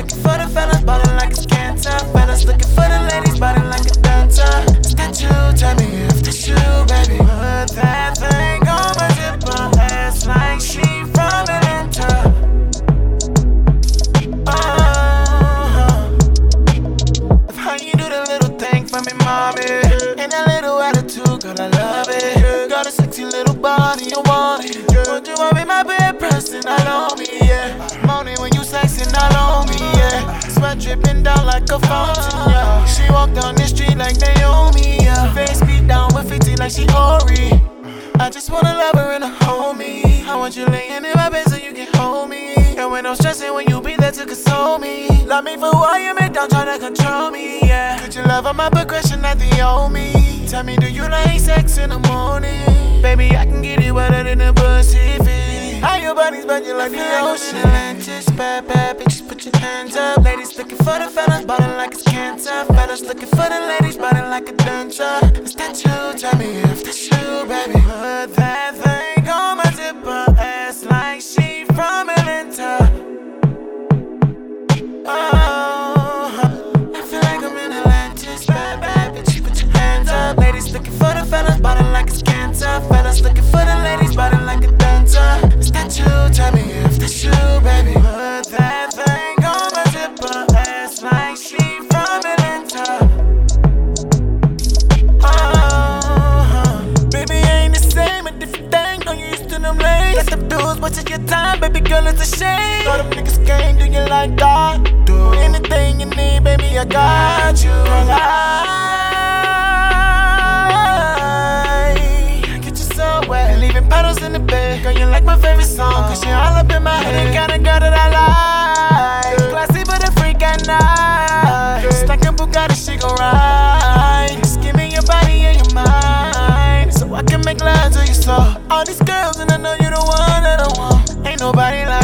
looking for the fellas, ballin' like it's cancer. Fellas looking for the ladies, ballin' like a dancer. Is that you? Tell me if that's you, baby. Put that thing on my zipper, ass like she from Atlanta. Oh, of how you do the little thing for me, mommy, and that little attitude, girl, I love it. Got a sexy little body, you want it? Would you want me, my bed pressing I on me? Yeah, morning when dripping down like a fountain, yeah. She walked down the street like Naomi, yeah. Face beat down with 50 like she Ori. I just wanna love her and hold me. I want you laying in my bed so you can hold me. And when I'm stressing, when you be there to console me. Love me for who I am and don't try to control me, yeah. Could you love on my progression at the old me? Tell me, do you like sex in the morning? Baby, I can get it wetter than a Pacific. Like the ocean. Atlantis, bad, bad bitches, put your hands up. Ladies looking for the fellas, ballin' like it's cancer. Fellas looking for the ladies, ballin' like a dancer. Is that you? Tell me if that's you, baby. Put that thing on my zipper, ass like she from wasting your time, baby girl, it's a shame. All them niggas game, do you like that? Do anything you need, baby, I got you. Girl, I get you so wet. And leaving puddles in the bed. Girl, you like my favorite song, cause you're all up in my head. The kind of girl that I like. Classy, but a freak at night. Stack a Bugatti, she gon' ride. Just give me your body and your mind. So I can make love to you so. All these girls, and I know you the one nobody like